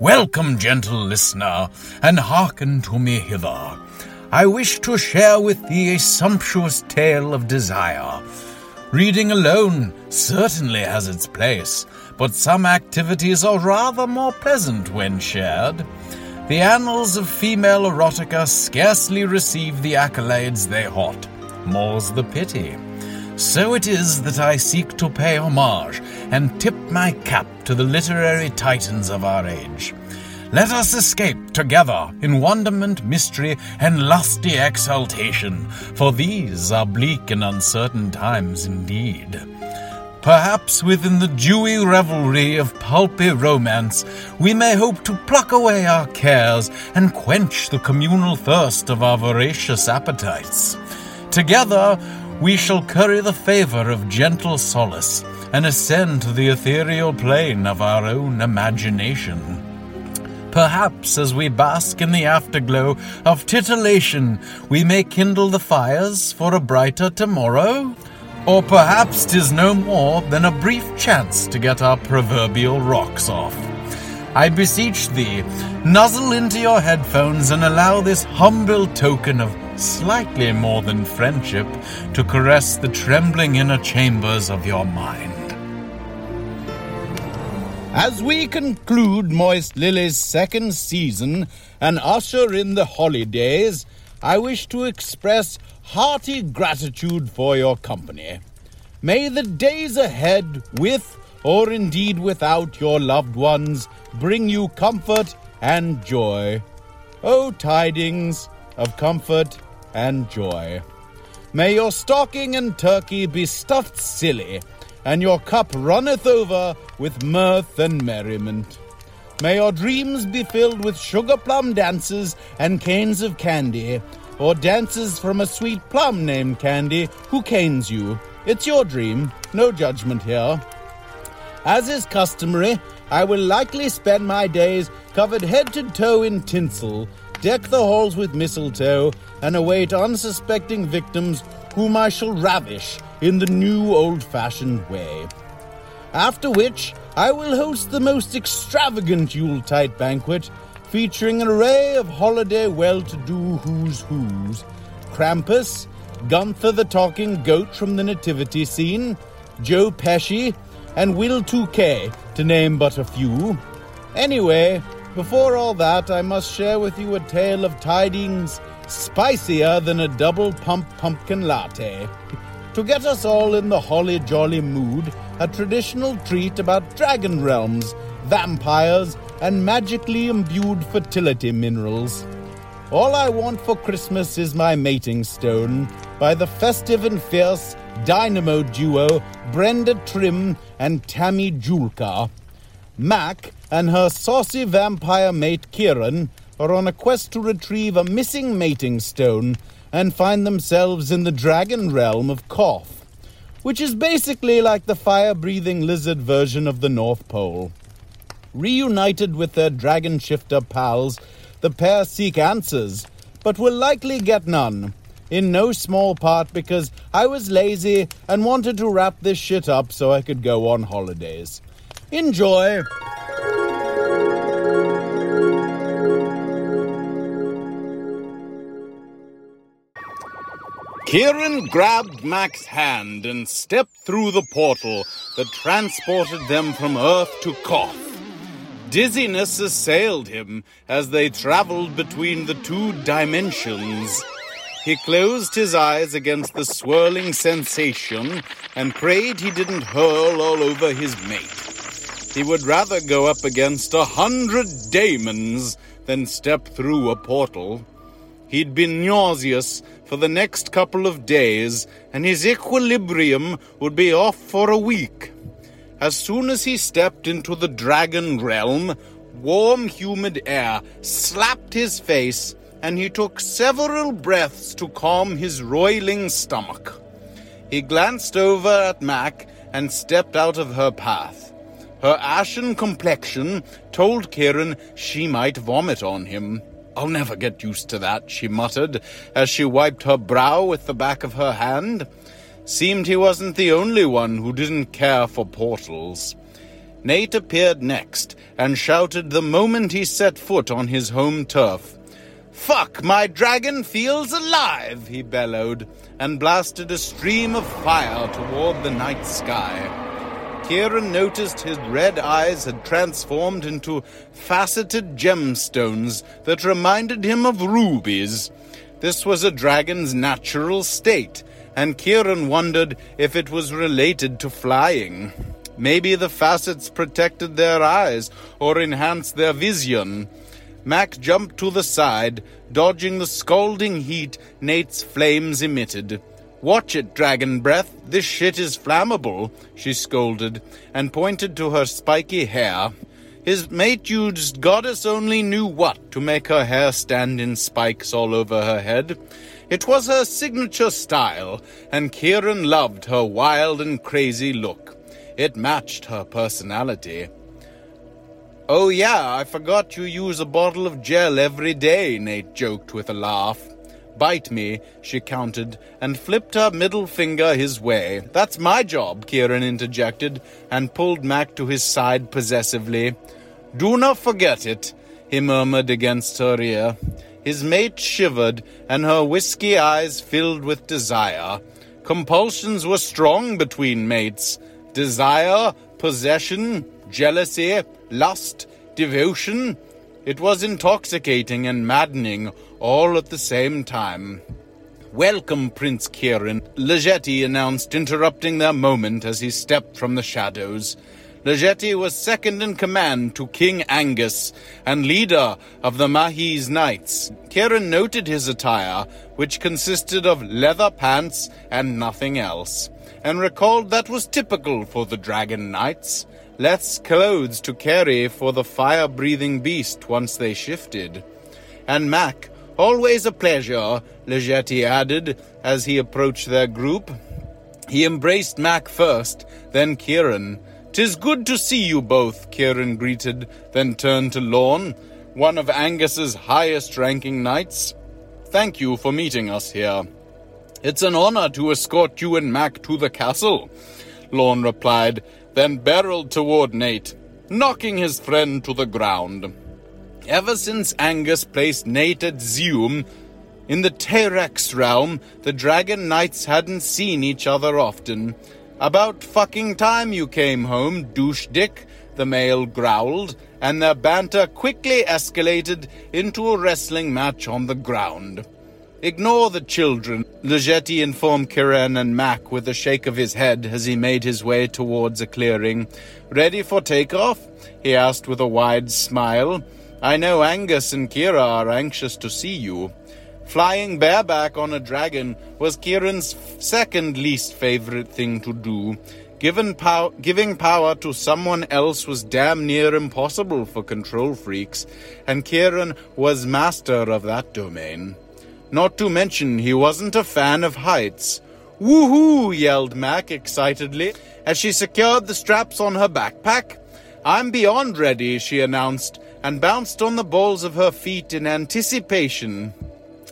Welcome, gentle listener, and hearken to me hither. I wish to share with thee a sumptuous tale of desire. Reading alone certainly has its place, but some activities are rather more pleasant when shared. The annals of female erotica scarcely receive the accolades they ought. More's the pity. So it is that I seek to pay homage and tip my cap to the literary titans of our age. Let us escape together in wonderment, mystery, and lusty exultation, for these are bleak and uncertain times indeed. Perhaps within the dewy revelry of pulpy romance, we may hope to pluck away our cares and quench the communal thirst of our voracious appetites. Together, we shall curry the favor of gentle solace and ascend to the ethereal plane of our own imagination. Perhaps as we bask in the afterglow of titillation, we may kindle the fires for a brighter tomorrow? Or perhaps 'tis no more than a brief chance to get our proverbial rocks off. I beseech thee, nuzzle into your headphones and allow this humble token of slightly more than friendship to caress the trembling inner chambers of your mind. As we conclude Moist Lily's second season and usher in the holidays, I wish to express hearty gratitude for your company. May the days ahead, with or indeed without your loved ones, bring you comfort and joy. Oh, tidings of comfort and joy. May your stocking and turkey be stuffed silly, and your cup runneth over with mirth and merriment. May your dreams be filled with sugar plum dances and canes of candy, or dances from a sweet plum named Candy who canes you. It's your dream, no judgment here. As is customary, I will likely spend my days covered head to toe in tinsel, deck the halls with mistletoe, and await unsuspecting victims whom I shall ravish in the new old fashioned way. After which, I will host the most extravagant Yuletide banquet featuring an array of holiday well to do who's who's Krampus, Gunther the talking goat from the Nativity scene, Joe Pesci, and Will 2K, to name but a few. Anyway, before all that, I must share with you a tale of tidings spicier than a double pump pumpkin latte. To get us all in the holly jolly mood, a traditional treat about dragon realms, vampires, and magically imbued fertility minerals. All I want for Christmas is my mating stone by the festive and fierce dynamo duo Brenda Trim and Tammy Julka. Mac and her saucy vampire mate Kieran are on a quest to retrieve a missing mating stone and find themselves in the dragon realm of Koth, which is basically like the fire breathing lizard version of the North Pole. Reunited with their dragon shifter pals, the pair seek answers, but will likely get none. In no small part because I was lazy and wanted to wrap this shit up so I could go on holidays. Enjoy! Kieran grabbed Mac's hand and stepped through the portal that transported them from Earth to Koth. Dizziness assailed him as they traveled between the two dimensions. He closed his eyes against the swirling sensation and prayed he didn't hurl all over his mate. He would rather go up against a hundred daemons than step through a portal. He'd been nauseous for the next couple of days, and his equilibrium would be off for a week. As soon as he stepped into the dragon realm, warm, humid air slapped his face, and he took several breaths to calm his roiling stomach. He glanced over at Mac and stepped out of her path. Her ashen complexion told Kieran she might vomit on him. I'll never get used to that, she muttered as she wiped her brow with the back of her hand. Seemed he wasn't the only one who didn't care for portals. Nate appeared next and shouted the moment he set foot on his home turf. Fuck, my dragon feels alive, he bellowed, and blasted a stream of fire toward the night sky. Kieran noticed his red eyes had transformed into faceted gemstones that reminded him of rubies. This was a dragon's natural state, and Kieran wondered if it was related to flying. Maybe the facets protected their eyes or enhanced their vision. Mac jumped to the side, dodging the scalding heat Nate's flames emitted. Watch it, Dragon Breath. This shit is flammable, she scolded, and pointed to her spiky hair. His mate used goddess only knew what to make her hair stand in spikes all over her head. It was her signature style, and Kieran loved her wild and crazy look. It matched her personality. Oh, yeah, I forgot you use a bottle of gel every day, Nate joked with a laugh. Bite me, she countered, and flipped her middle finger his way. That's my job, Kieran interjected, and pulled Mac to his side possessively. Do not forget it, he murmured against her ear. His mate shivered, and her whisky eyes filled with desire. Compulsions were strong between mates. Desire, possession, jealousy, lust, devotion. It was intoxicating and maddening all at the same time. Welcome, Prince Kieran, Legeti announced, interrupting their moment as he stepped from the shadows. Legeti was second in command to King Angus and leader of the Mahis Knights. Kieran noted his attire, which consisted of leather pants and nothing else, and recalled that was typical for the Dragon Knights less clothes to carry for the fire breathing beast once they shifted. And Mac, always a pleasure, Legeti added as he approached their group. He embraced Mac first, then Kieran. "'Tis good to see you both, Kieran greeted, then turned to Lorne, one of Angus's highest ranking knights. Thank you for meeting us here. It's an honor to escort you and Mac to the castle, Lorne replied, then barreled toward Nate, knocking his friend to the ground. Ever since Angus placed Nate at Zeum, in the Terex realm, the Dragon Knights hadn't seen each other often. About fucking time you came home, douche dick, the male growled, and their banter quickly escalated into a wrestling match on the ground. Ignore the children, Legeti informed Kieran and Mac with a shake of his head as he made his way towards a clearing. Ready for takeoff? he asked with a wide smile. I know Angus and Kira are anxious to see you. Flying bareback on a dragon was Kieran's second least favorite thing to do. Pow- giving power to someone else was damn near impossible for control freaks, and Kieran was master of that domain. Not to mention, he wasn't a fan of heights. Woohoo! yelled Mac excitedly as she secured the straps on her backpack. I'm beyond ready, she announced, and bounced on the balls of her feet in anticipation.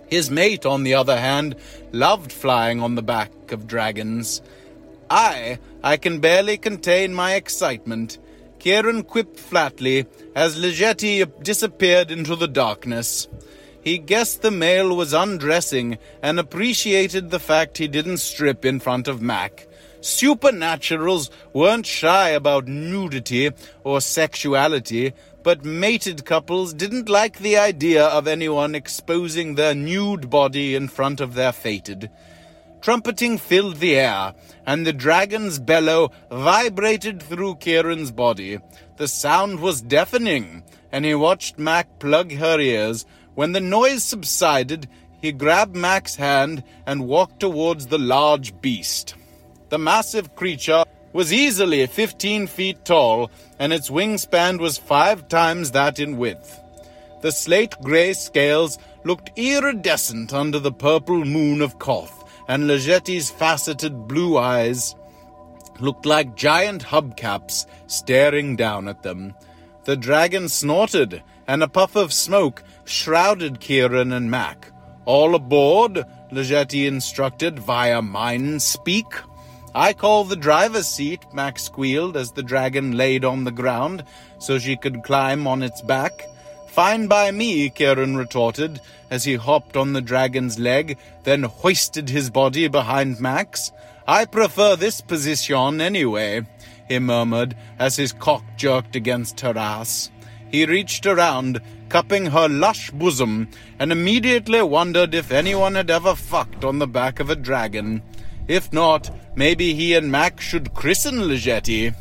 His mate, on the other hand, loved flying on the back of dragons. I, I can barely contain my excitement. Kieran quipped flatly as Legeti disappeared into the darkness. He guessed the male was undressing and appreciated the fact he didn't strip in front of Mac. Supernaturals weren't shy about nudity or sexuality, but mated couples didn't like the idea of anyone exposing their nude body in front of their fated. Trumpeting filled the air, and the dragon's bellow vibrated through Kieran's body. The sound was deafening, and he watched Mac plug her ears when the noise subsided, he grabbed Mac's hand and walked towards the large beast. The massive creature was easily 15 feet tall, and its wingspan was five times that in width. The slate gray scales looked iridescent under the purple moon of Koth, and Legeti's faceted blue eyes looked like giant hubcaps staring down at them. The dragon snorted, and a puff of smoke shrouded Kieran and Mac. All aboard, Legeti instructed via mind speak. I call the driver's seat, Mac squealed as the dragon laid on the ground so she could climb on its back. Fine by me, Kieran retorted as he hopped on the dragon's leg, then hoisted his body behind Mac. I prefer this position anyway, he murmured as his cock jerked against her ass. He reached around, cupping her lush bosom, and immediately wondered if anyone had ever fucked on the back of a dragon. If not, maybe he and Mac should christen Legeti.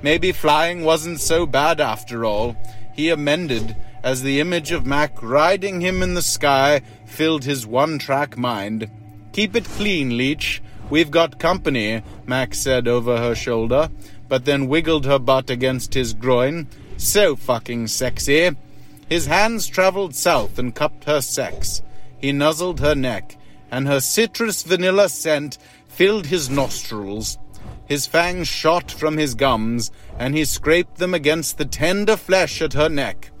Maybe flying wasn't so bad after all. He amended as the image of Mac riding him in the sky filled his one track mind. Keep it clean, Leech. We've got company, Mac said over her shoulder, but then wiggled her butt against his groin. So fucking sexy. His hands travelled south and cupped her sex. He nuzzled her neck, and her citrus vanilla scent filled his nostrils. His fangs shot from his gums, and he scraped them against the tender flesh at her neck.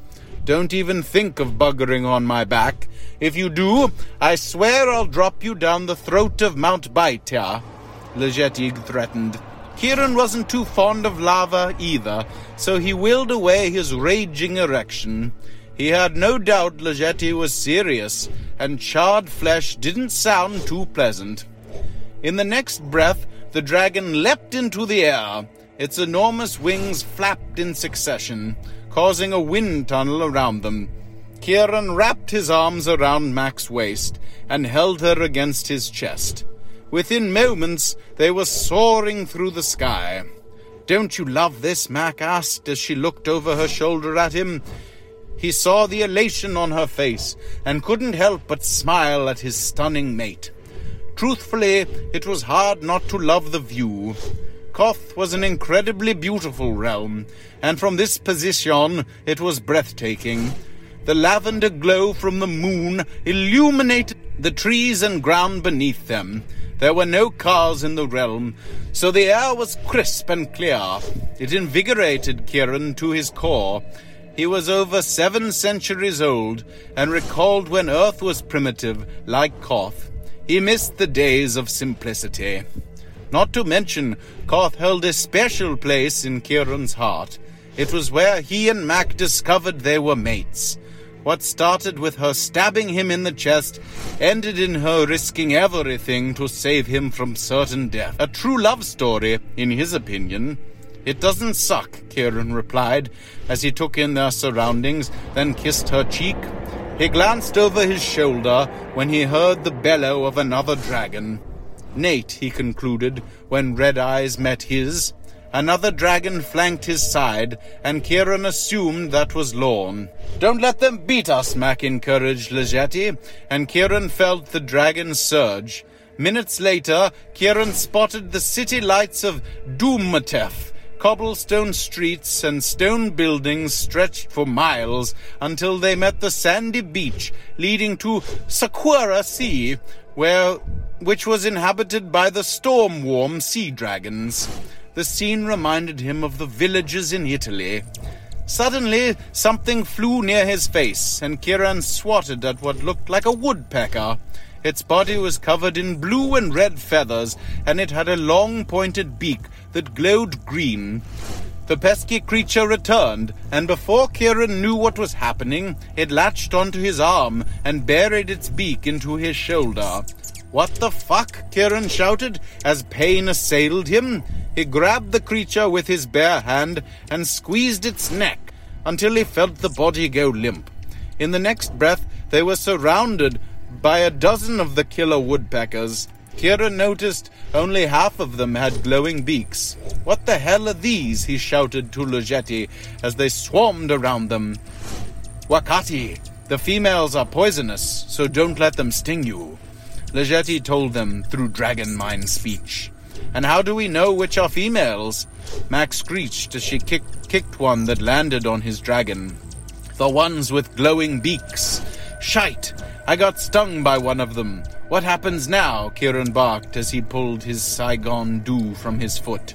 Don't even think of buggering on my back. If you do, I swear I'll drop you down the throat of Mount Baita, Legeti threatened. Kieran wasn't too fond of lava either, so he willed away his raging erection. He had no doubt Legeti was serious, and charred flesh didn't sound too pleasant. In the next breath, the dragon leapt into the air. Its enormous wings flapped in succession causing a wind tunnel around them. Kieran wrapped his arms around Mac's waist and held her against his chest. Within moments, they were soaring through the sky. Don't you love this? Mac asked as she looked over her shoulder at him. He saw the elation on her face and couldn't help but smile at his stunning mate. Truthfully, it was hard not to love the view. Koth was an incredibly beautiful realm, and from this position it was breathtaking. The lavender glow from the moon illuminated the trees and ground beneath them. There were no cars in the realm, so the air was crisp and clear. It invigorated Kieran to his core. He was over seven centuries old and recalled when Earth was primitive, like Koth. He missed the days of simplicity. Not to mention, Koth held a special place in Kieran's heart. It was where he and Mac discovered they were mates. What started with her stabbing him in the chest ended in her risking everything to save him from certain death. A true love story, in his opinion. It doesn't suck, Kieran replied, as he took in their surroundings, then kissed her cheek. He glanced over his shoulder when he heard the bellow of another dragon. Nate, he concluded, when Red Eyes met his. Another dragon flanked his side, and Kieran assumed that was Lorne. Don't let them beat us, Mac encouraged Legeti, and Kieran felt the dragon surge. Minutes later, Kieran spotted the city lights of Doommatef, cobblestone streets and stone buildings stretched for miles until they met the sandy beach leading to Sakura Sea, where which was inhabited by the storm-warm sea dragons. The scene reminded him of the villages in Italy. Suddenly, something flew near his face, and Kieran swatted at what looked like a woodpecker. Its body was covered in blue and red feathers, and it had a long pointed beak that glowed green. The pesky creature returned, and before Kieran knew what was happening, it latched onto his arm and buried its beak into his shoulder. What the fuck? Kieran shouted as pain assailed him. He grabbed the creature with his bare hand and squeezed its neck until he felt the body go limp. In the next breath, they were surrounded by a dozen of the killer woodpeckers. Kira noticed only half of them had glowing beaks. What the hell are these? he shouted to Legeti as they swarmed around them. Wakati, the females are poisonous, so don't let them sting you. Legeti told them through dragon mind speech. And how do we know which are females? Mac screeched as she kicked, kicked one that landed on his dragon. The ones with glowing beaks. Shite! I got stung by one of them. What happens now? Kieran barked as he pulled his Saigon dew from his foot.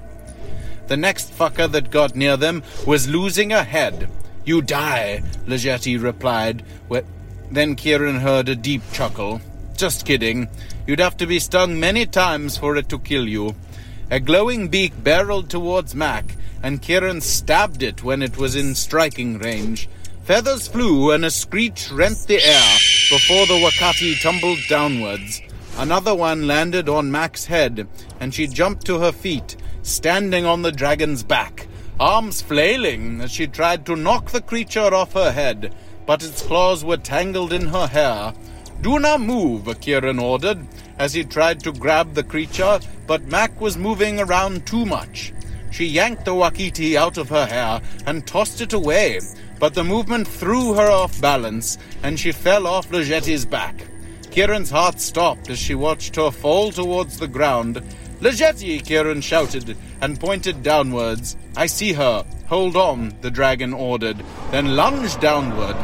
The next fucker that got near them was losing a head. You die, Legeti replied. Then Kieran heard a deep chuckle. Just kidding. You'd have to be stung many times for it to kill you. A glowing beak barreled towards Mac, and Kieran stabbed it when it was in striking range. Feathers flew and a screech rent the air before the Wakati tumbled downwards. Another one landed on Mac's head, and she jumped to her feet, standing on the dragon's back, arms flailing as she tried to knock the creature off her head, but its claws were tangled in her hair. Do not move, Kieran ordered, as he tried to grab the creature, but Mac was moving around too much. She yanked the Wakiti out of her hair and tossed it away, but the movement threw her off balance, and she fell off Legeti's back. Kieran's heart stopped as she watched her fall towards the ground. Legeti, Kieran shouted, and pointed downwards. I see her. Hold on, the dragon ordered, then lunged downward.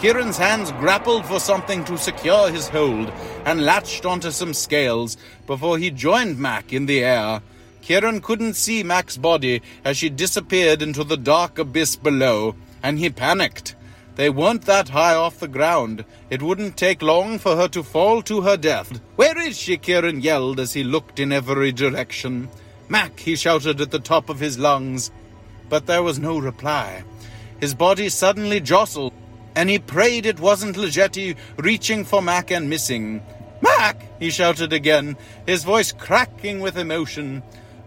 Kieran's hands grappled for something to secure his hold and latched onto some scales before he joined Mac in the air. Kieran couldn't see Mac's body as she disappeared into the dark abyss below and he panicked. They weren't that high off the ground. It wouldn't take long for her to fall to her death. Where is she? Kieran yelled as he looked in every direction. Mac, he shouted at the top of his lungs. But there was no reply. His body suddenly jostled, and he prayed it wasn't Legeti reaching for Mac and missing. Mac! he shouted again, his voice cracking with emotion.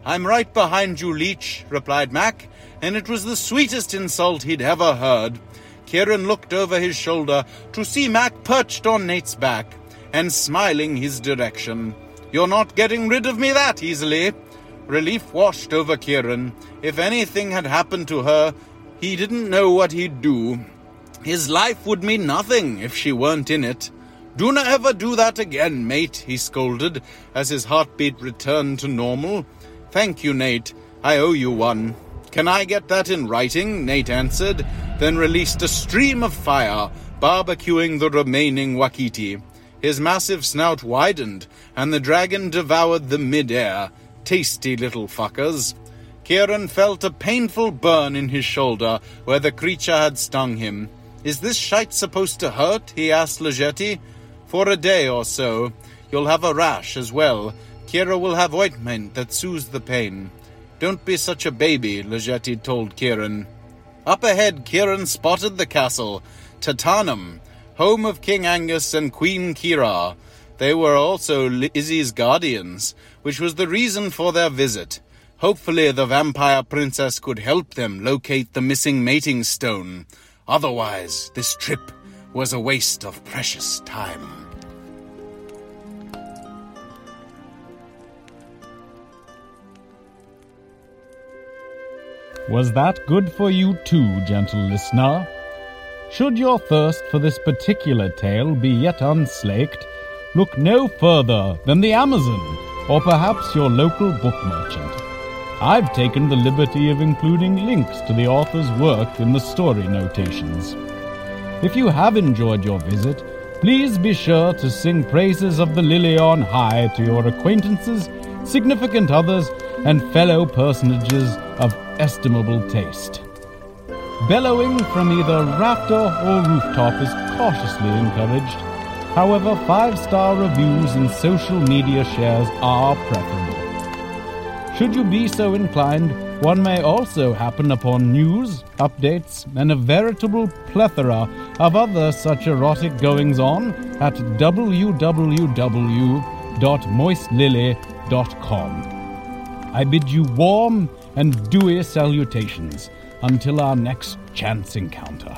I'm right behind you, Leech, replied Mac and it was the sweetest insult he'd ever heard. Kieran looked over his shoulder to see Mac perched on Nate's back and smiling his direction. You're not getting rid of me that easily. Relief washed over Kieran. If anything had happened to her, he didn't know what he'd do. His life would mean nothing if she weren't in it. Do not ever do that again, mate, he scolded as his heartbeat returned to normal. Thank you, Nate. I owe you one. Can I get that in writing? Nate answered, then released a stream of fire, barbecuing the remaining Wakiti. His massive snout widened, and the dragon devoured the mid-air. Tasty little fuckers. Kieran felt a painful burn in his shoulder where the creature had stung him. Is this shite supposed to hurt? he asked Legeti. For a day or so. You'll have a rash as well. Kira will have ointment that soothes the pain. Don't be such a baby, Legeti told Kieran. Up ahead, Kieran spotted the castle, Tatanum, home of King Angus and Queen Kira. They were also Izzy's guardians, which was the reason for their visit. Hopefully, the vampire princess could help them locate the missing mating stone. Otherwise, this trip was a waste of precious time. Was that good for you too, gentle listener? Should your thirst for this particular tale be yet unslaked, look no further than the Amazon, or perhaps your local book merchant. I've taken the liberty of including links to the author's work in the story notations. If you have enjoyed your visit, please be sure to sing praises of the lily on high to your acquaintances, significant others, and fellow personages of estimable taste. Bellowing from either rafter or rooftop is cautiously encouraged. However, five star reviews and social media shares are preferable. Should you be so inclined, one may also happen upon news, updates, and a veritable plethora of other such erotic goings on at www.moistlily.com. I bid you warm and dewy salutations until our next chance encounter.